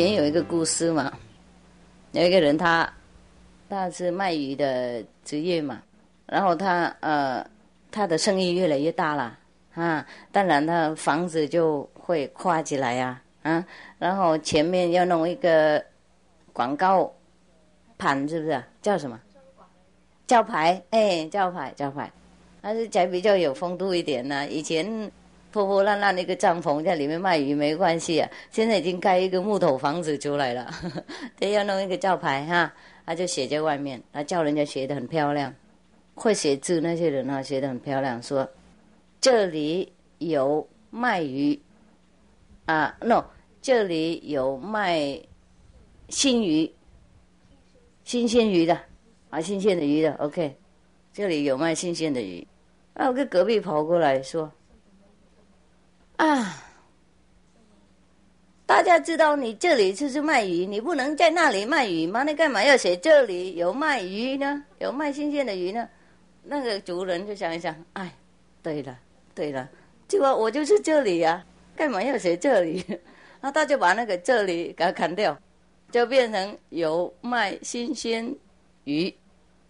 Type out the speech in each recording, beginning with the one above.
以前有一个故事嘛，有一个人他他是卖鱼的职业嘛，然后他呃他的生意越来越大了啊，当然他房子就会跨起来呀啊，然后前面要弄一个广告盘，是不是叫什么？招牌，哎，招牌，招牌，还是才比较有风度一点呢。以前。破破烂烂的一个帐篷，在里面卖鱼没关系啊。现在已经盖一个木头房子出来了，得要弄一个招牌哈，他就写在外面，他叫人家写的很漂亮，会写字那些人啊，写的很漂亮，说这里有卖鱼啊，no，这里有卖新鱼，新鲜鱼的啊，新鲜的鱼的，OK，这里有卖新鲜的鱼，啊，我跟隔壁跑过来说。啊！大家知道你这里就是卖鱼，你不能在那里卖鱼吗？那干嘛要写这里有卖鱼呢？有卖新鲜的鱼呢？那个主人就想一想，哎，对了，对了，就我就是这里呀，干嘛要写这里？那他就把那个这里给它砍掉，就变成有卖新鲜鱼，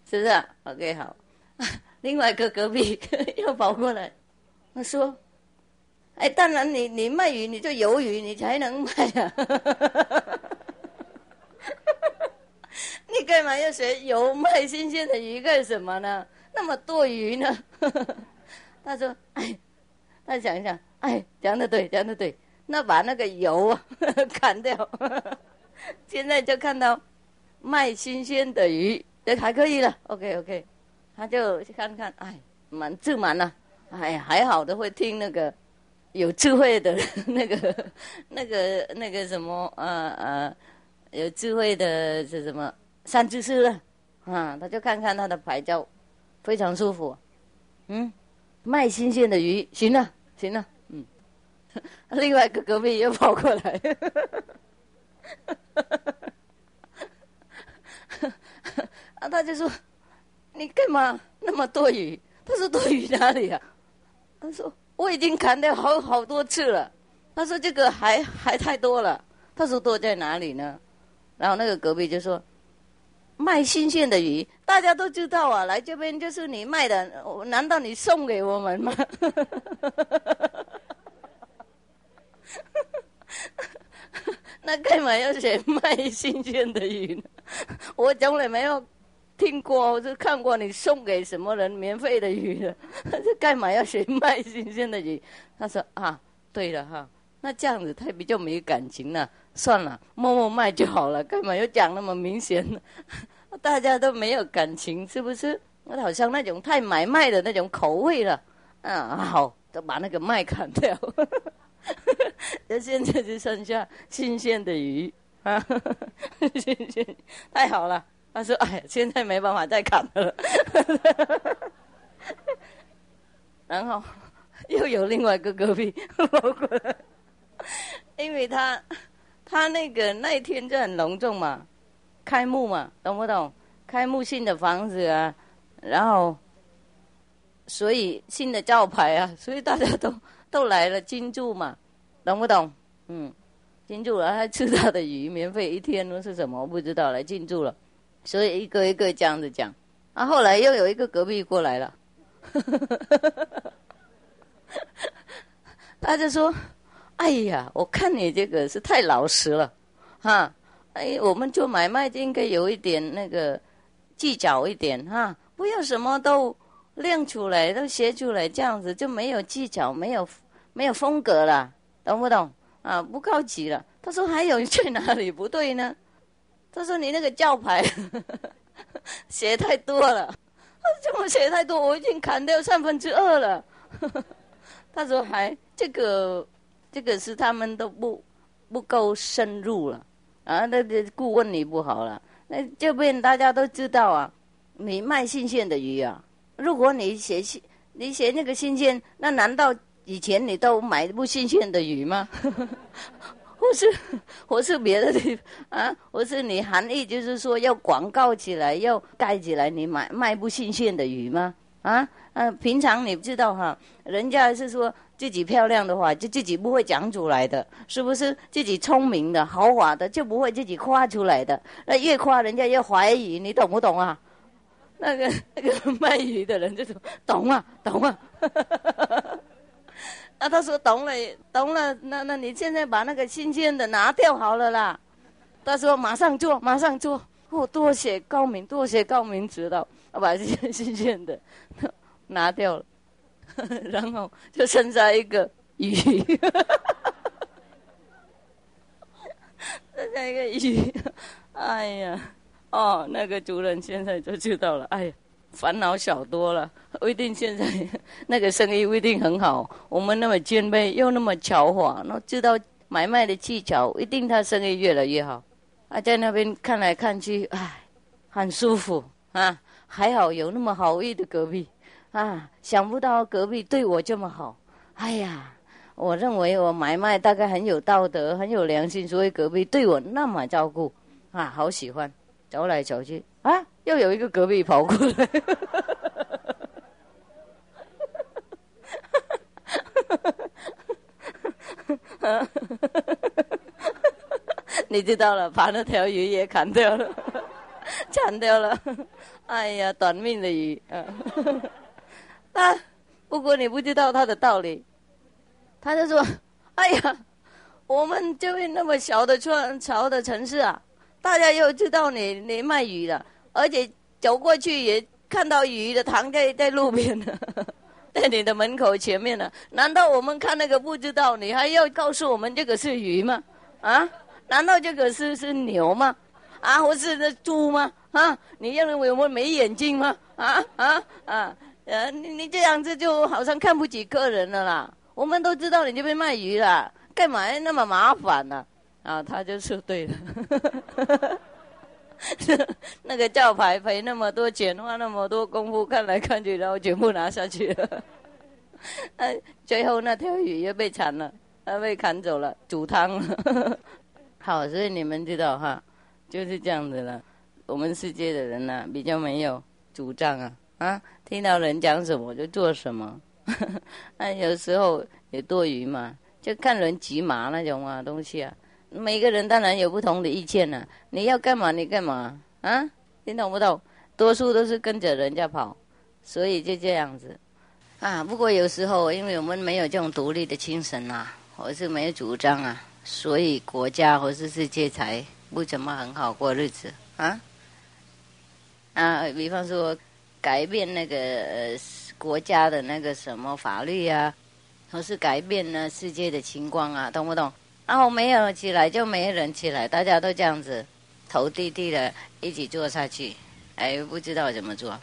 是不是？OK，好。另外一个隔壁 又跑过来，他说。哎，当然，你你卖鱼，你就有鱼，你才能卖啊！你干嘛要学有卖新鲜的鱼干什么呢？那么多鱼呢？他说：“哎，他想一想，哎，讲的对，讲的对，那把那个油 砍掉，现在就看到卖新鲜的鱼，这还可以了。OK，OK，他就去看看，哎，满自满了，哎，还好的会听那个。”有智慧的那个、那个、那个什么呃呃，有智慧的是什么三知识了啊？他就看看他的牌照，非常舒服，嗯，卖新鲜的鱼，行了，行了，嗯。另外一个隔壁又跑过来，啊，他就说：“你干嘛那么多鱼？”他说：“多鱼哪里啊？”他说。我已经砍掉好好多次了，他说这个还还太多了，他说多在哪里呢？然后那个隔壁就说卖新鲜的鱼，大家都知道啊，来这边就是你卖的，难道你送给我们吗？那干嘛要写卖新鲜的鱼呢？我从来没有。听过，我就看过你送给什么人免费的鱼的，这干嘛要学卖新鲜的鱼？他说啊，对了哈，那这样子他比较没感情了，算了，默默卖就好了，干嘛要讲那么明显呢？大家都没有感情，是不是？那好像那种太买卖的那种口味了。啊，好，就把那个卖砍掉，那 现在就剩下新鲜的鱼啊，新鲜，太好了。他说：“哎，现在没办法再砍了。” 然后又有另外一个隔壁 跑过来，因为他他那个那一天就很隆重嘛，开幕嘛，懂不懂？开幕新的房子啊，然后所以新的招牌啊，所以大家都 都来了金柱嘛，懂不懂？嗯，金柱了，还吃他的鱼，免费一天都是什么？不知道，来进驻了。所以一个一个这样子讲，啊，后来又有一个隔壁过来了，他就说：“哎呀，我看你这个是太老实了，哈，哎，我们做买卖就应该有一点那个计较一点哈，不要什么都亮出来，都写出来，这样子就没有技巧，没有没有风格了，懂不懂？啊，不高级了。”他说：“还有去哪里不对呢？”他说：“你那个教牌 写太多了，他这么写太多？我已经砍掉三分之二了。”他说：“还这个，这个是他们都不不够深入了啊！那个顾问你不好了。那这边大家都知道啊，你卖新鲜的鱼啊。如果你写新，你写那个新鲜，那难道以前你都买不新鲜的鱼吗？”或是，或是别的地方啊？或是你含义就是说要广告起来，要盖起来，你买卖不新鲜的鱼吗？啊，呃，平常你知道哈，人家是说自己漂亮的话，就自己不会讲出来的，是不是？自己聪明的、豪华的，就不会自己夸出来的。那越夸人家越怀疑，你懂不懂啊？那个 那个卖鱼的人就说：“懂啊，懂啊。”那他说：“懂了，懂了。”那那你现在把那个新鲜的拿掉好了啦。他说：“马上做，马上做。”哦，多谢高明，多谢高明指导。我把这些新鲜的 拿掉了，然后就剩下一个鱼，剩下一个鱼。哎呀，哦，那个主人现在就知道了。哎呀，烦恼小多了。不 一定现在那个生意不一定很好。我们那么谦卑又那么狡猾，那知道买卖的技巧，一定他生意越来越好。啊，在那边看来看去，哎，很舒服啊。还好有那么好意的隔壁，啊，想不到隔壁对我这么好。哎呀，我认为我买卖大概很有道德，很有良心，所以隔壁对我那么照顾，啊，好喜欢。走来走去，啊，又有一个隔壁跑过来，你知道了，把那条鱼也砍掉了。砍掉了，哎呀，短命的鱼啊！不过你不知道他的道理，他就说：“哎呀，我们这边那么小的村、小的城市啊，大家又知道你你卖鱼的，而且走过去也看到鱼的躺在 在路边的，在你的门口前面呢。难道我们看那个不知道？你还要告诉我们这个是鱼吗？啊？难道这个是是牛吗？”啊，我是那猪吗？啊，你认为我们没眼睛吗？啊啊啊！呃，你你这样子就好像看不起客人了啦。我们都知道你这边卖鱼了，干嘛那么麻烦呢？啊他就说对了。那个教牌赔那么多钱，花那么多功夫，看来看去，然后全部拿下去了。那，最后那条鱼又被铲了，他，被砍走了，煮汤了。好，所以你们知道哈。就是这样子了，我们世界的人呢比较没有主张啊啊，听到人讲什么就做什么，那有时候也多余嘛，就看人急马那种啊东西啊，每个人当然有不同的意见呢，你要干嘛你干嘛啊，听懂不懂？多数都是跟着人家跑，所以就这样子啊。不过有时候因为我们没有这种独立的精神啊，或是没有主张啊，所以国家或是世界才。不怎么很好过日子啊啊！比方说，改变那个国家的那个什么法律啊，或是改变呢世界的情况啊，懂不懂？然后没有起来就没人起来，大家都这样子头低低的一起坐下去，哎，不知道怎么做。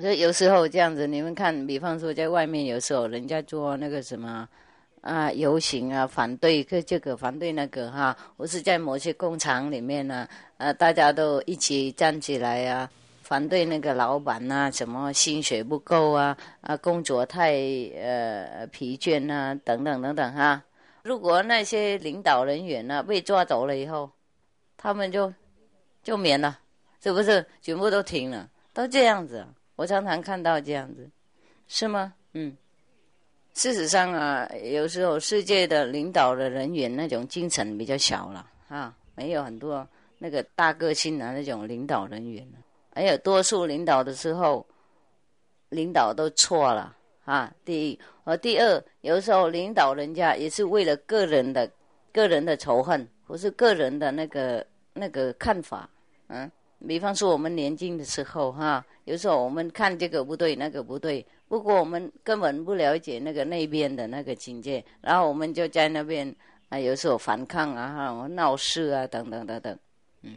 所以有时候这样子，你们看，比方说在外面，有时候人家做那个什么。啊，游行啊，反对个这个，反对那个哈，或是在某些工厂里面呢，呃，大家都一起站起来啊，反对那个老板呐，什么薪水不够啊，啊，工作太呃疲倦啊，等等等等哈。如果那些领导人员呢被抓走了以后，他们就就免了，是不是？全部都停了，都这样子。我常常看到这样子，是吗？嗯。事实上啊，有时候世界的领导的人员那种精神比较小了啊，没有很多那个大个性的那种领导人员还有多数领导的时候，领导都错了啊。第一和第二，有时候领导人家也是为了个人的个人的仇恨，或是个人的那个那个看法，嗯。比方说我们年轻的时候哈，有时候我们看这个不对，那个不对。不过我们根本不了解那个那边的那个境界，然后我们就在那边啊，有时候反抗啊，哈，闹事啊，等等等等，嗯，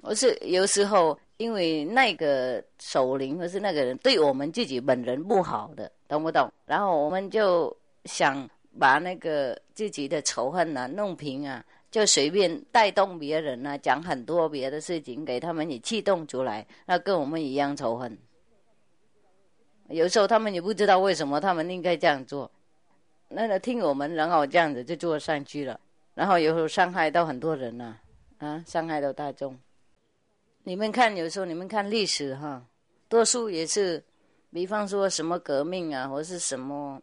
我是有时候因为那个守灵或是那个人对我们自己本人不好的，懂不懂？然后我们就想把那个自己的仇恨啊弄平啊，就随便带动别人啊，讲很多别的事情给他们也气动出来，那跟我们一样仇恨。有时候他们也不知道为什么他们应该这样做，那个听我们，然后这样子就做上去了，然后有时候伤害到很多人呐，啊，伤害到大众。你们看，有时候你们看历史哈，多数也是比方说什么革命啊，或是什么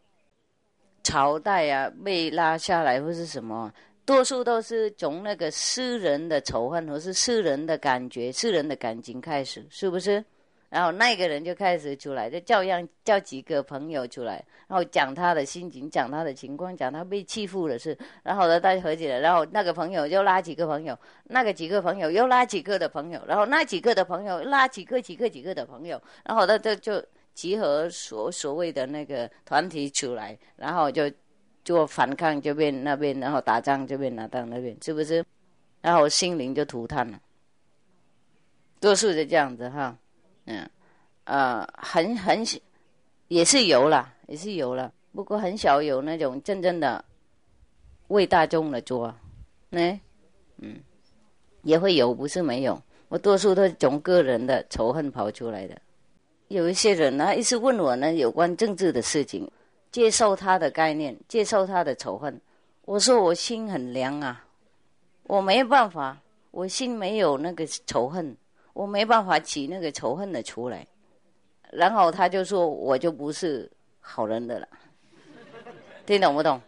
朝代啊被拉下来，或是什么，多数都是从那个私人的仇恨，或是私人的感觉、私人的感情开始，是不是？然后那个人就开始出来，就照样叫几个朋友出来，然后讲他的心情，讲他的情况，讲他被欺负的事。然后呢，大家合起来，然后那个朋友又拉几个朋友，那个几个朋友又拉几个的朋友，然后那几个的朋友拉几个几个几个的朋友，然后他这就集合所所谓的那个团体出来，然后就做反抗，就变那边，然后打仗就变拿到那边，是不是？然后心灵就涂炭了，多数是这样子哈。嗯，呃，很很也是有了，也是有了，不过很少有那种真正的为大众的做，呢，嗯，也会有，不是没有。我多数都从个人的仇恨跑出来的。有一些人呢，一直问我呢有关政治的事情，接受他的概念，接受他的仇恨。我说我心很凉啊，我没办法，我心没有那个仇恨。我没办法起那个仇恨的出来，然后他就说我就不是好人的了，听懂不懂？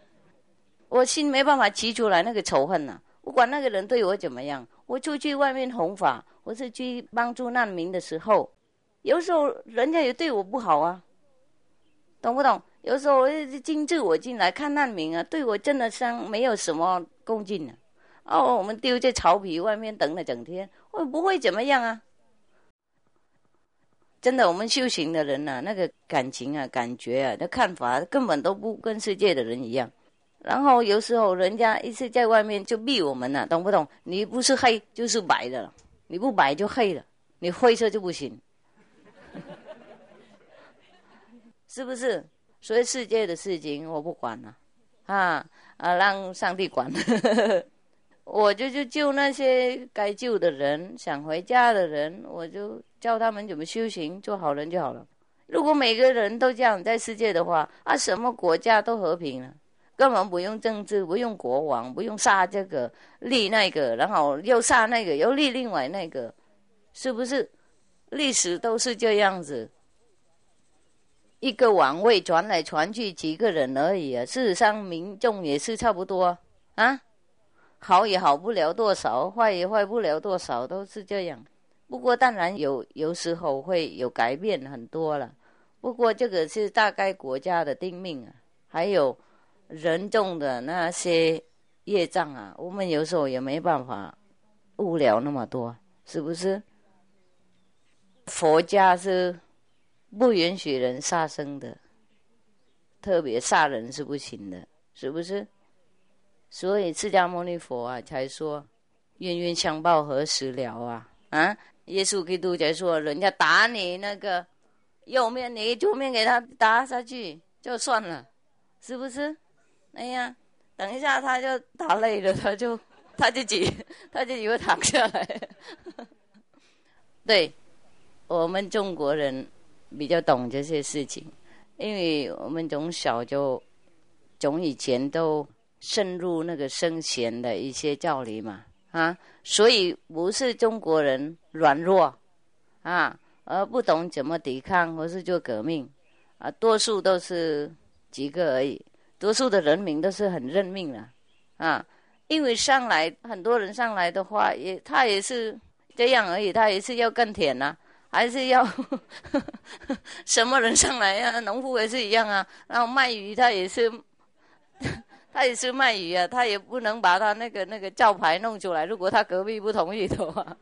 我心没办法起出来那个仇恨呐，不管那个人对我怎么样，我出去外面弘法，我是去帮助难民的时候，有时候人家也对我不好啊，懂不懂？有时候精致我进来看难民啊，对我真的像没有什么恭敬啊。哦，我们丢在草皮外面等了整天，我不会怎么样啊！真的，我们修行的人呐，那个感情啊、感觉啊、那看法根本都不跟世界的人一样。然后有时候人家一直在外面就逼我们呐，懂不懂？你不是黑就是白的，你不白就黑了，你灰色就不行，是不是？所以世界的事情我不管了，啊啊，让上帝管。我就就救那些该救的人，想回家的人，我就教他们怎么修行，做好人就好了。如果每个人都这样在世界的话，啊，什么国家都和平了，根本不用政治，不用国王，不用杀这个立那个，然后又杀那个，又立另外那个，是不是？历史都是这样子，一个王位传来传去几个人而已啊。事实上，民众也是差不多啊。好也好不了多少，坏也坏不了多少，都是这样。不过当然有有时候会有改变很多了。不过这个是大概国家的定命啊，还有人种的那些业障啊，我们有时候也没办法悟了那么多，是不是？佛家是不允许人杀生的，特别杀人是不行的，是不是？所以释迦牟尼佛啊，才说冤冤相报何时了啊？啊，耶稣基督才说，人家打你那个右面，你左面给他打下去就算了，是不是？哎呀，等一下他就打累了，他就他自己他自己会躺下来。对，我们中国人比较懂这些事情，因为我们从小就从以前都。渗入那个圣贤的一些教理嘛，啊，所以不是中国人软弱，啊，而不懂怎么抵抗或是做革命，啊，多数都是几个而已，多数的人民都是很认命的，啊，因为上来很多人上来的话，也他也是这样而已，他也是要耕田呐，还是要 什么人上来呀？农夫也是一样啊，然后卖鱼他也是。他也是卖鱼啊，他也不能把他那个那个招牌弄出来。如果他隔壁不同意的话，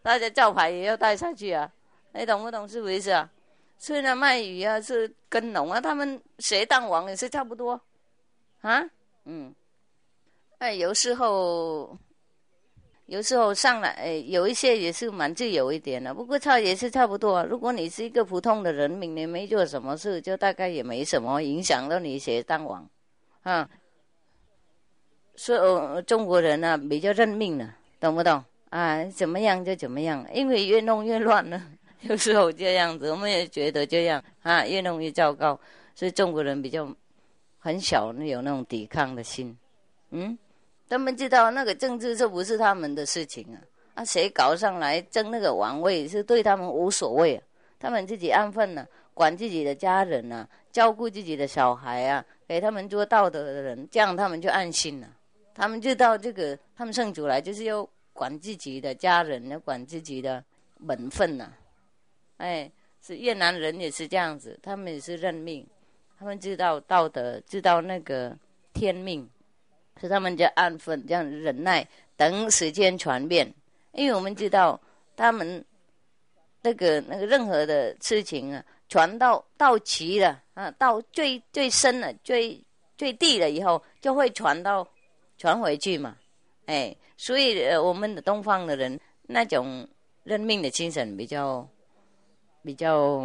大家招牌也要带上去啊。你懂不懂是不是啊？所以呢，卖鱼啊是跟农啊，他们谁当王也是差不多啊。嗯，哎，有时候有时候上来，哎，有一些也是蛮自由一点的，不过差也是差不多。如果你是一个普通的人民，你没做什么事，就大概也没什么影响到你谁当王。啊，所以中国人呢比较认命呢，懂不懂？啊，怎么样就怎么样，因为越弄越乱呢。有时候这样子，我们也觉得这样啊，越弄越糟糕。所以中国人比较很小有那种抵抗的心，嗯，他们知道那个政治这不是他们的事情啊，啊，谁搞上来争那个王位是对他们无所谓啊。他们自己安分呢，管自己的家人啊，照顾自己的小孩啊，给他们做道德的人，这样他们就安心了。他们知道这个，他们圣主来就是要管自己的家人，要管自己的本分呐。哎，是越南人也是这样子，他们也是认命，他们知道道德，知道那个天命，所以他们就安分，这样忍耐，等时间传遍。因为我们知道他们。那个那个任何的事情啊，传到到齐了啊，到最最深了、最最地了以后，就会传到传回去嘛。哎，所以呃，我们的东方的人那种认命的精神比较比较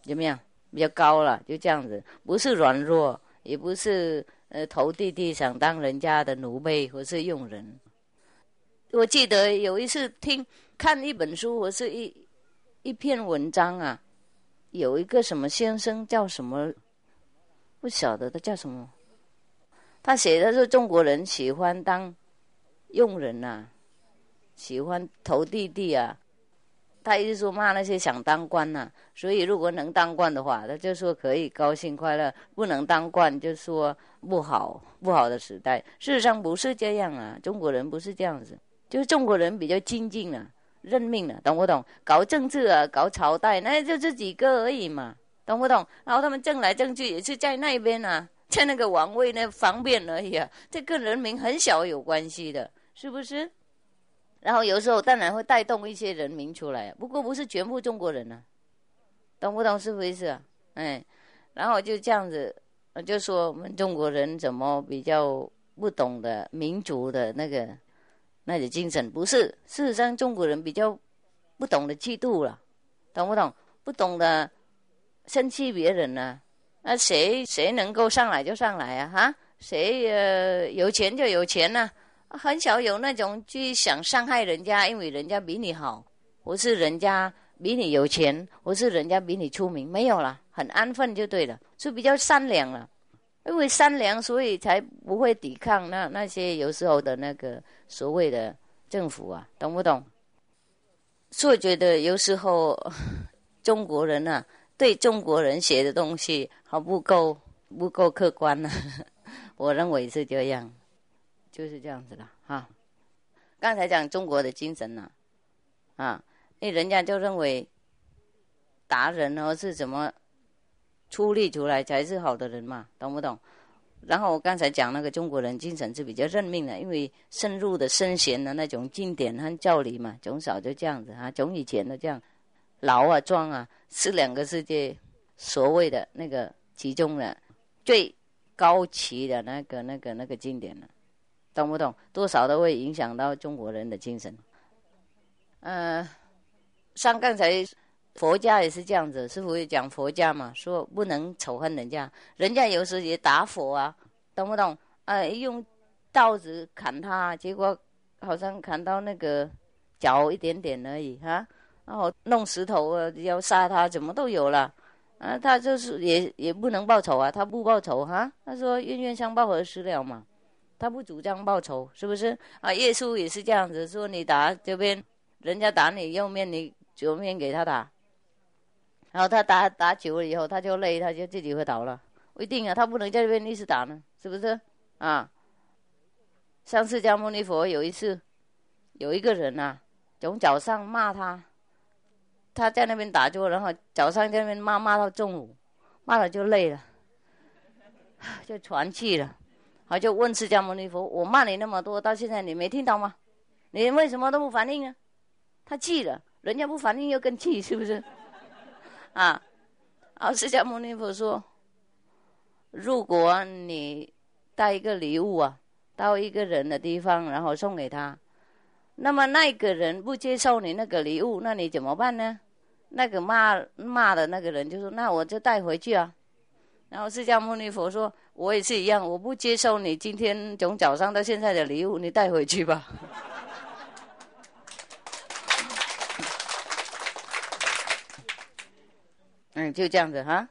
怎么样？比较高了，就这样子，不是软弱，也不是呃投地地想当人家的奴婢或是佣人。我记得有一次听看一本书，我是一。一篇文章啊，有一个什么先生叫什么，不晓得他叫什么。他写的是中国人喜欢当佣人呐，喜欢投弟弟啊。他一直说骂那些想当官呐，所以如果能当官的话，他就说可以高兴快乐；不能当官，就说不好不好的时代。事实上不是这样啊，中国人不是这样子，就是中国人比较精进啊。任命了，懂不懂？搞政治啊，搞朝代，那就这几个而已嘛，懂不懂？然后他们争来争去，也是在那边啊，在那个王位那方便而已啊，这跟人民很小有关系的，是不是？然后有时候当然会带动一些人民出来，不过不是全部中国人呢，懂不懂？是不是？啊哎，然后就这样子，就说我们中国人怎么比较不懂得民族的那个。那些精神不是，事实上中国人比较不懂得嫉妒了，懂不懂？不懂得生气别人呢？那谁谁能够上来就上来啊？哈，谁呃有钱就有钱呢？很少有那种去想伤害人家，因为人家比你好，或是人家比你有钱，或是人家比你出名，没有了，很安分就对了，是比较善良了。因为善良，所以才不会抵抗那那些有时候的那个所谓的政府啊，懂不懂？所以觉得有时候中国人啊，对中国人写的东西还不够不够客观呢。我认为是这样，就是这样子了哈。刚才讲中国的精神呢，啊，那人家就认为达人哦是怎么？出力出来才是好的人嘛，懂不懂？然后我刚才讲那个中国人精神是比较认命的，因为深入的圣贤的那种经典和教理嘛，从小就这样子啊，从以前的这样，老啊庄啊是两个世界所谓的那个其中的最高级的那个那个那个经典了，懂不懂？多少都会影响到中国人的精神。嗯，像刚才。佛家也是这样子，师傅也讲佛家嘛，说不能仇恨人家，人家有时也打佛啊，懂不懂？呃，用刀子砍他，结果好像砍到那个脚一点点而已哈，然后弄石头啊，要杀他，怎么都有了，啊，他就是也也不能报仇啊，他不报仇哈，他说冤冤相报何时了嘛，他不主张报仇，是不是？啊，耶稣也是这样子，说你打这边，人家打你右面，你左面给他打。然后他打打久了以后，他就累，他就自己会倒了。不一定啊，他不能在这边一直打呢，是不是？啊，上次迦牟尼佛有一次，有一个人呐，从早上骂他，他在那边打坐，然后早上在那边骂骂到中午，骂了就累了，就喘气了，他就问释迦牟尼佛：“我骂你那么多，到现在你没听到吗？你为什么都不反应啊？”他气了，人家不反应又更气，是不是？啊，啊！释迦牟尼佛说：“如果你带一个礼物啊，到一个人的地方，然后送给他，那么那个人不接受你那个礼物，那你怎么办呢？那个骂骂的那个人就说：‘那我就带回去啊。’然后释迦牟尼佛说：‘我也是一样，我不接受你今天从早上到现在的礼物，你带回去吧。’”就这样子哈，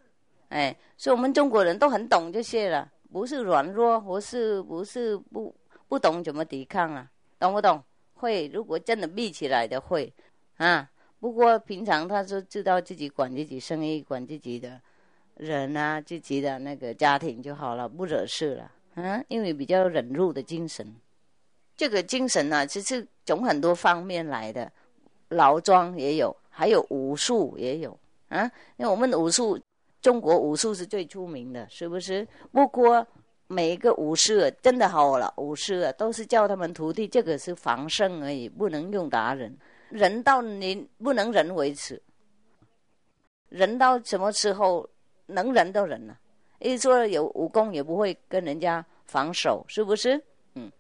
哎，所以我们中国人都很懂这些了，不是软弱，不是不是不不懂怎么抵抗啊，懂不懂？会，如果真的密起来的会，啊，不过平常他就知道自己管自己生意，管自己的人啊，自己的那个家庭就好了，不惹事了。嗯，因为比较忍辱的精神，这个精神呢，其实从很多方面来的，劳庄也有，还有武术也有啊。因为我们武术，中国武术是最出名的，是不是？不过每一个武士真的好了，武士都是教他们徒弟，这个是防身而已，不能用打人。人到你不能人为止，人到什么时候能人都人了。一说有武功也不会跟人家防守，是不是？嗯，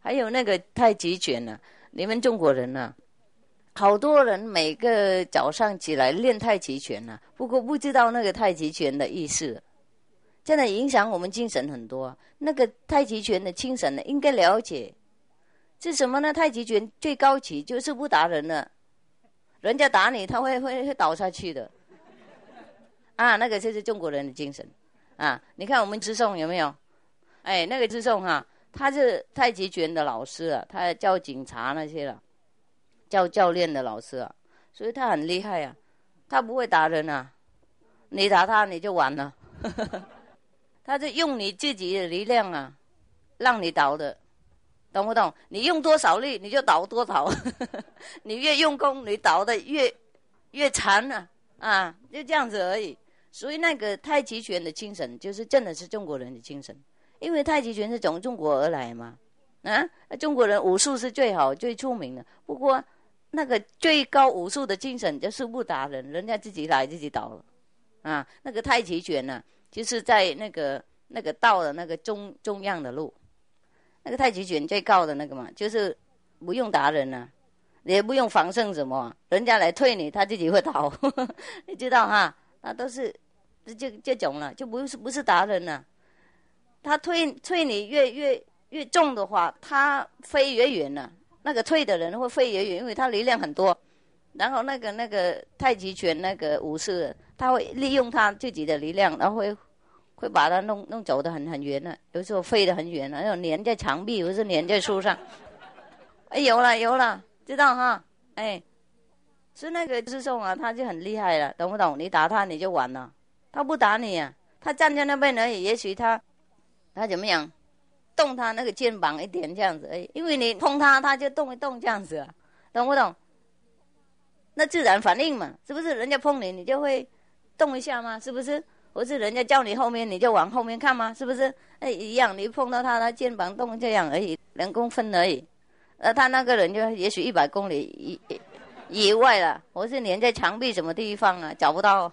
还有那个太极拳呢，你们中国人呢，好多人每个早上起来练太极拳呢，不过不知道那个太极拳的意思，真的影响我们精神很多。那个太极拳的精神呢，应该了解，是什么呢？太极拳最高级就是不打人了，人家打你他会会会倒下去的，啊，那个就是中国人的精神。啊，你看我们知颂有没有？哎，那个知颂哈，他是太极拳的老师啊，他教警察那些了，教教练的老师啊，所以他很厉害啊，他不会打人啊，你打他你就完了，他就用你自己的力量啊，让你倒的，懂不懂？你用多少力你就倒多少，你越用功你倒的越越残啊，啊，就这样子而已。所以那个太极拳的精神，就是真的是中国人的精神，因为太极拳是从中国而来嘛，啊，中国人武术是最好最出名的。不过那个最高武术的精神就是不打人，人家自己来自己倒了，啊，那个太极拳呢，就是在那个那个道的那个中中央的路，那个太极拳最高的那个嘛，就是不用打人了，也不用防胜什么，人家来推你，他自己会倒，你知道哈？那都是。就这种了，就不是不是达人了。他推推你越越越重的话，他飞越远了。那个退的人会飞也远，因为他力量很多。然后那个那个太极拳那个武士，他会利用他自己的力量，然后会会把他弄弄走的很很远了。有时候飞得很远了，然后粘在墙壁，或是粘在树上。哎，有了有了，知道哈？哎，是那个师兄啊，他就很厉害了，懂不懂？你打他你就完了。他不打你啊，他站在那边而已。也许他，他怎么样，动他那个肩膀一点这样子而已。因为你碰他，他就动一动这样子，啊懂不懂？那自然反应嘛，是不是？人家碰你，你就会动一下吗？是不是？不是人家叫你后面，你就往后面看吗？是不是？哎，一样，你碰到他，他肩膀动这样而已，两公分而已。那，他那个人就也许一百公里以以外了，我是粘在墙壁什么地方啊，找不到。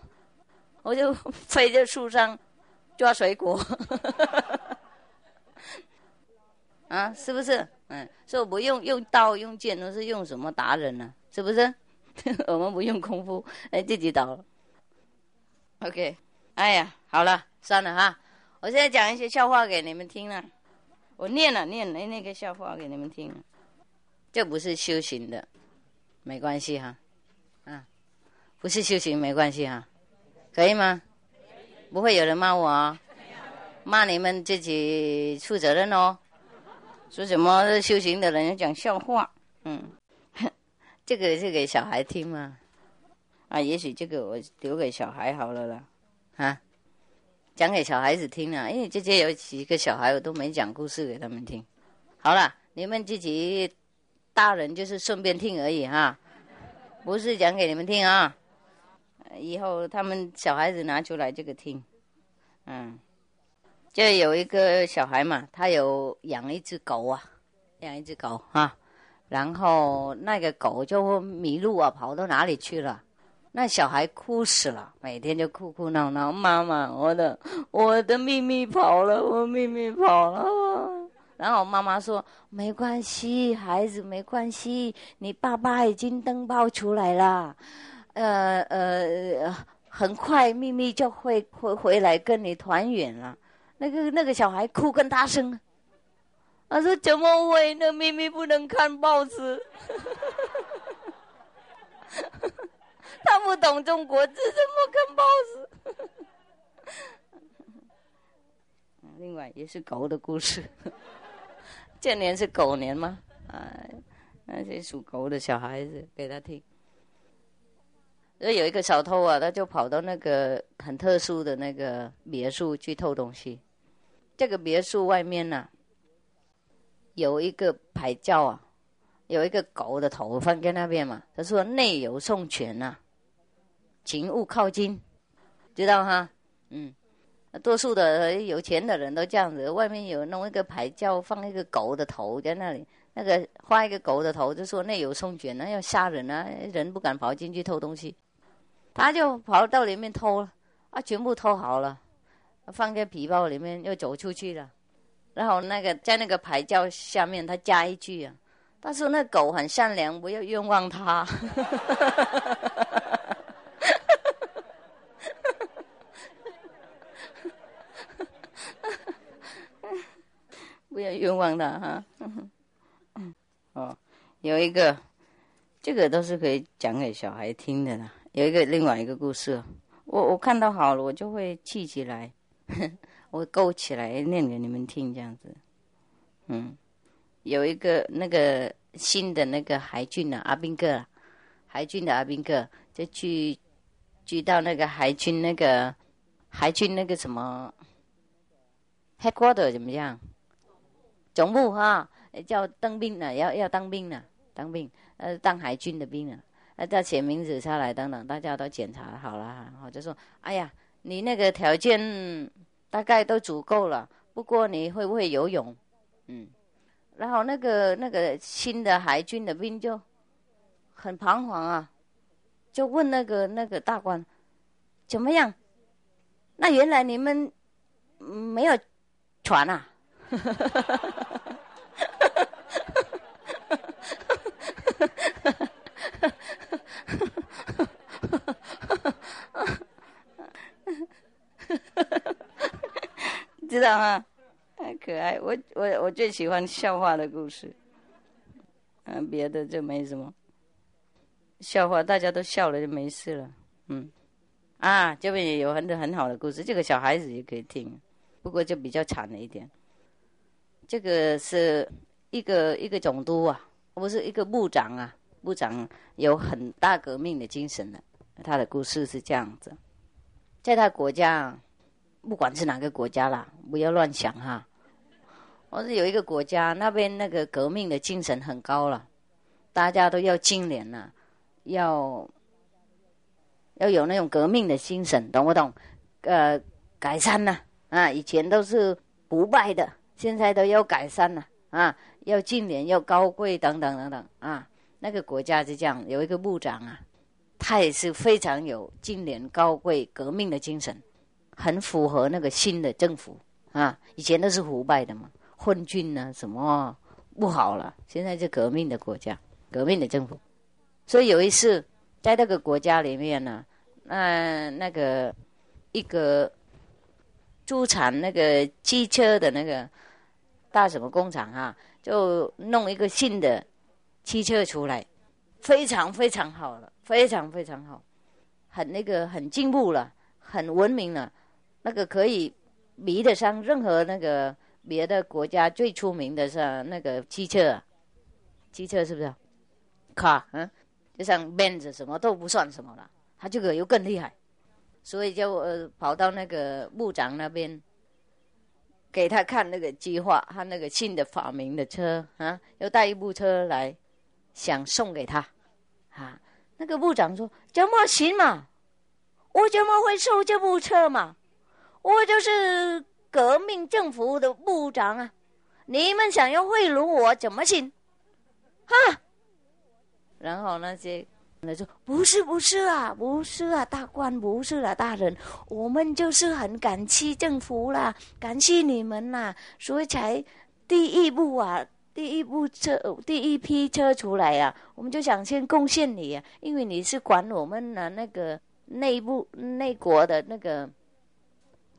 我就飞在树上抓水果，啊，是不是？嗯，所以不用用刀用剑，都是用什么打人呢？是不是？我们不用功夫，哎，自己倒了。OK，哎呀，好了，算了哈。我现在讲一些笑话给你们听了，我念了念了那个笑话给你们听，这不是修行的，没关系哈，啊，不是修行没关系哈。可以吗？不会有人骂我啊？骂你们自己负责任哦。说什么修行的人讲笑话？嗯，这个是给小孩听吗？啊，也许这个我留给小孩好了啦。啊，讲给小孩子听啊，因为这些有几个小孩，我都没讲故事给他们听。好了，你们自己大人就是顺便听而已哈，不是讲给你们听啊。以后他们小孩子拿出来这个听，嗯，就有一个小孩嘛，他有养一只狗啊，养一只狗啊，然后那个狗就迷路啊，跑到哪里去了？那小孩哭死了，每天就哭哭闹闹，妈妈，我的我的秘密跑了，我秘密跑了。然后妈妈说没关系，孩子没关系，你爸爸已经登报出来了。呃呃，很快秘密就会会回来跟你团圆了。那个那个小孩哭更大声，他说：“怎么会？那咪咪不能看报纸。”他不懂中国字，怎么看报纸？另外也是狗的故事。这年是狗年吗？啊，那些属狗的小孩子给他听。那有一个小偷啊，他就跑到那个很特殊的那个别墅去偷东西。这个别墅外面呢，有一个牌照啊，有一个狗的头放在那边嘛。他说内有送权呐，请勿靠近，知道哈？嗯，多数的有钱的人都这样子，外面有弄一个牌照，放一个狗的头在那里，那个画一个狗的头，就说内有送权那要吓人啊，人不敢跑进去偷东西。他就跑到里面偷了，啊，全部偷好了，放在皮包里面，又走出去了。然后那个在那个牌照下面，他加一句啊：“他说那狗很善良，不要冤枉它。”不要冤枉他哈。哦，有一个，这个都是可以讲给小孩听的啦。有一个另外一个故事，我我看到好了，我就会记起来，我勾起来念给你们听，这样子。嗯，有一个那个新的那个海军的阿兵哥，海军的阿兵哥就去去到那个海军那个海军那个什么 headquarter 怎么样？总部哈，叫当兵的，要要当兵的，当兵呃当海军的兵啊。那叫写名字下来等等，大家都检查好了，然后就说：“哎呀，你那个条件大概都足够了，不过你会不会游泳？”嗯，然后那个那个新的海军的兵就很彷徨啊，就问那个那个大官：“怎么样？那原来你们没有船啊？” 知道吗？太可爱，我我我最喜欢笑话的故事。嗯，别的就没什么。笑话大家都笑了就没事了。嗯，啊，这边也有很多很好的故事，这个小孩子也可以听，不过就比较惨了一点。这个是一个一个总督啊，不是一个部长啊，部长有很大革命的精神的。他的故事是这样子，在他国家。不管是哪个国家啦，不要乱想哈。我是有一个国家，那边那个革命的精神很高了，大家都要清廉呐，要要有那种革命的精神，懂不懂？呃，改善呐，啊，以前都是不败的，现在都要改善了啊，要清廉，要高贵，等等等等啊。那个国家是这样，有一个部长啊，他也是非常有清廉、高贵、革命的精神。很符合那个新的政府啊，以前都是腐败的嘛，混军呢什么不好了。现在是革命的国家，革命的政府。所以有一次在那个国家里面呢，那那个一个驻产那个汽车的那个大什么工厂啊，就弄一个新的汽车出来，非常非常好了，非常非常好，很那个很进步了，很文明了。那个可以比得上任何那个别的国家最出名的是那个汽车，汽车是不是？卡，嗯，就像 Benz 什么都不算什么了，他这个又更厉害，所以就呃跑到那个部长那边，给他看那个计划，他那个新的发明的车啊，要带一部车来，想送给他，啊，那个部长说怎么行嘛？我怎么会收这部车嘛？我就是革命政府的部长啊！你们想要贿赂我怎么行？哈！然后那些人说：“不是，不是啊，不是啊，大官不是啊，大人，我们就是很感激政府啦，感谢你们呐，所以才第一步啊，第一部车，第一批车出来呀，我们就想先贡献你呀，因为你是管我们的那个内部内国的那个。”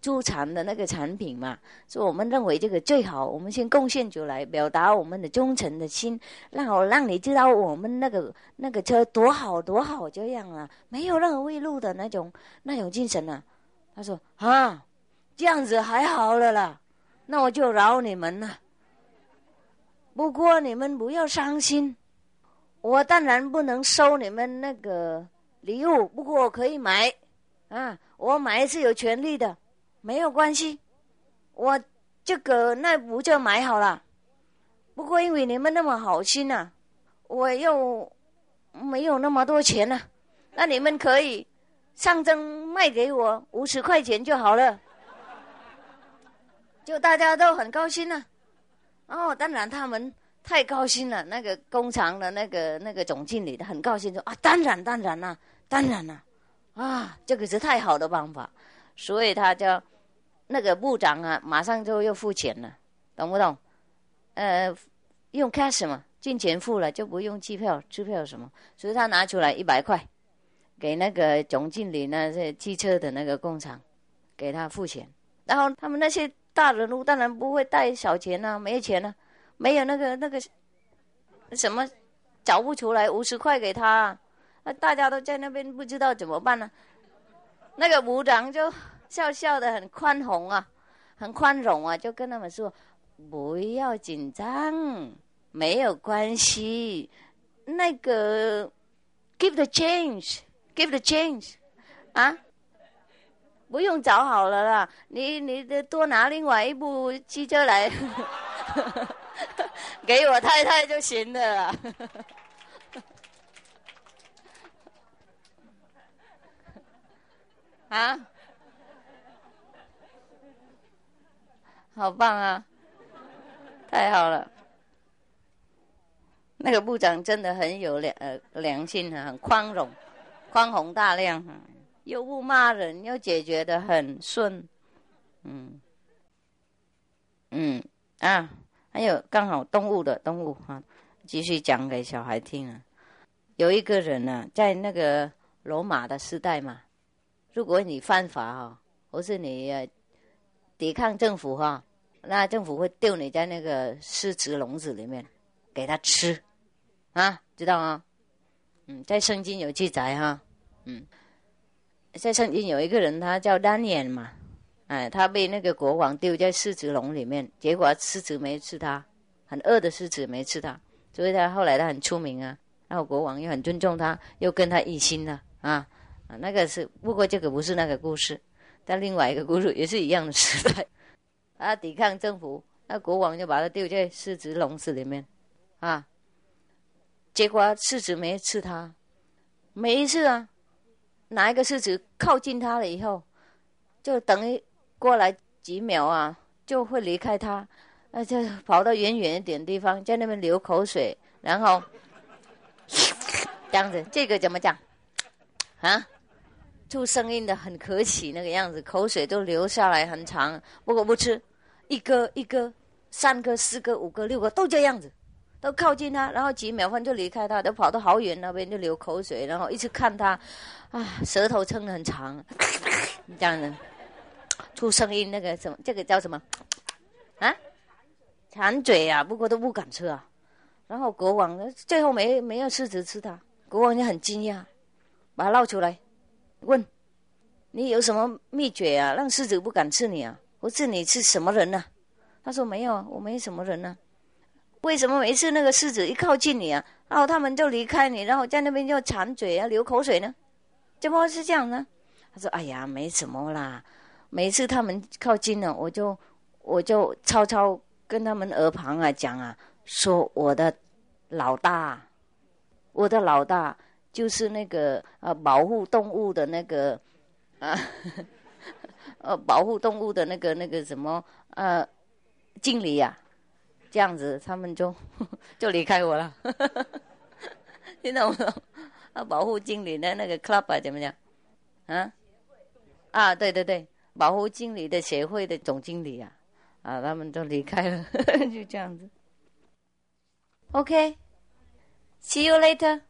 出产的那个产品嘛，所以我们认为这个最好，我们先贡献出来，表达我们的忠诚的心，让我让你知道我们那个那个车多好多好这样啊，没有任何贿赂的那种那种精神啊。他说啊，这样子还好了啦，那我就饶你们了。不过你们不要伤心，我当然不能收你们那个礼物，不过我可以买，啊，我买是有权利的，没有关系，我这个那不就买好了。不过因为你们那么好心呐，我又没有那么多钱呢，那你们可以象征卖给我五十块钱就好了，就大家都很高兴了。哦，当然他们太高兴了，那个工厂的那个那个总经理的很高兴说啊，当然当然啦，当然啦，啊，这个是太好的办法，所以他叫那个部长啊，马上就又付钱了，懂不懂？呃，用 cash 嘛，进钱付了就不用机票、支票什么，所以他拿出来一百块，给那个总经理呢，这汽车的那个工厂，给他付钱。然后他们那些大人物当然不会带小钱呐，没钱呐，没有那个那个什么找不出来五十块给他，那大家都在那边不知道怎么办呢。那个部长就笑笑的，很宽宏啊，很宽容啊，就跟他们说。不要紧张，没有关系。那个，give the change，give the change，啊，不用找好了啦。你你得多拿另外一部汽车来，给我太太就行了。啊，好棒啊！太好了，那个部长真的很有良呃良心啊，很宽容，宽宏大量，又不骂人，又解决的很顺，嗯嗯啊，还有刚好动物的动物哈，继续讲给小孩听啊。有一个人呢，在那个罗马的时代嘛，如果你犯法哈，或是你抵抗政府哈。那政府会丢你在那个狮子笼子里面，给他吃，啊，知道吗？嗯，在圣经有记载哈，嗯，在圣经有一个人，他叫丹眼嘛，哎，他被那个国王丢在狮子笼里面，结果狮子没吃他，很饿的狮子没吃他，所以他后来他很出名啊，然后国王又很尊重他，又跟他一心了啊，啊，那个是不过这个不是那个故事，但另外一个故事也是一样的时代。他抵抗政府，那国王就把他丢在狮子笼子里面，啊，结果狮子没吃他，每一次啊，哪一个狮子靠近他了以后，就等于过来几秒啊，就会离开他，那就跑到远远一点地方，在那边流口水，然后 这样子，这个怎么讲？啊？出声音的很可喜那个样子，口水都流下来很长。不过不吃，一个一个，三个、四个、五个、六个都这样子，都靠近他，然后几秒分就离开他，都跑到好远那边就流口水，然后一直看他，啊，舌头撑得很长，这样子，出声音那个什么，这个叫什么？啊，馋嘴啊！不过都不敢吃啊。然后国王最后没没有狮子吃他，国王就很惊讶，把他捞出来。问，你有什么秘诀啊？让狮子不敢吃你啊？不是你是什么人呢？他说没有，啊我没什么人呢。为什么每次那个狮子一靠近你啊，然后他们就离开你，然后在那边就馋嘴啊，流口水呢？怎么是这样呢？他说：哎呀，没什么啦。每次他们靠近了，我就我就悄悄跟他们耳旁啊讲啊，说我的老大，我的老大。就是那个呃，保护动物的那个啊，呃，保护动物的那个那个什么呃，经理呀，这样子他们就 就离开我了，听懂不懂？啊，保护经理的那个 club 啊，怎么讲？啊？啊，对对对，保护经理的协会的总经理呀，啊，他们都离开了，就这样子。OK，see you later。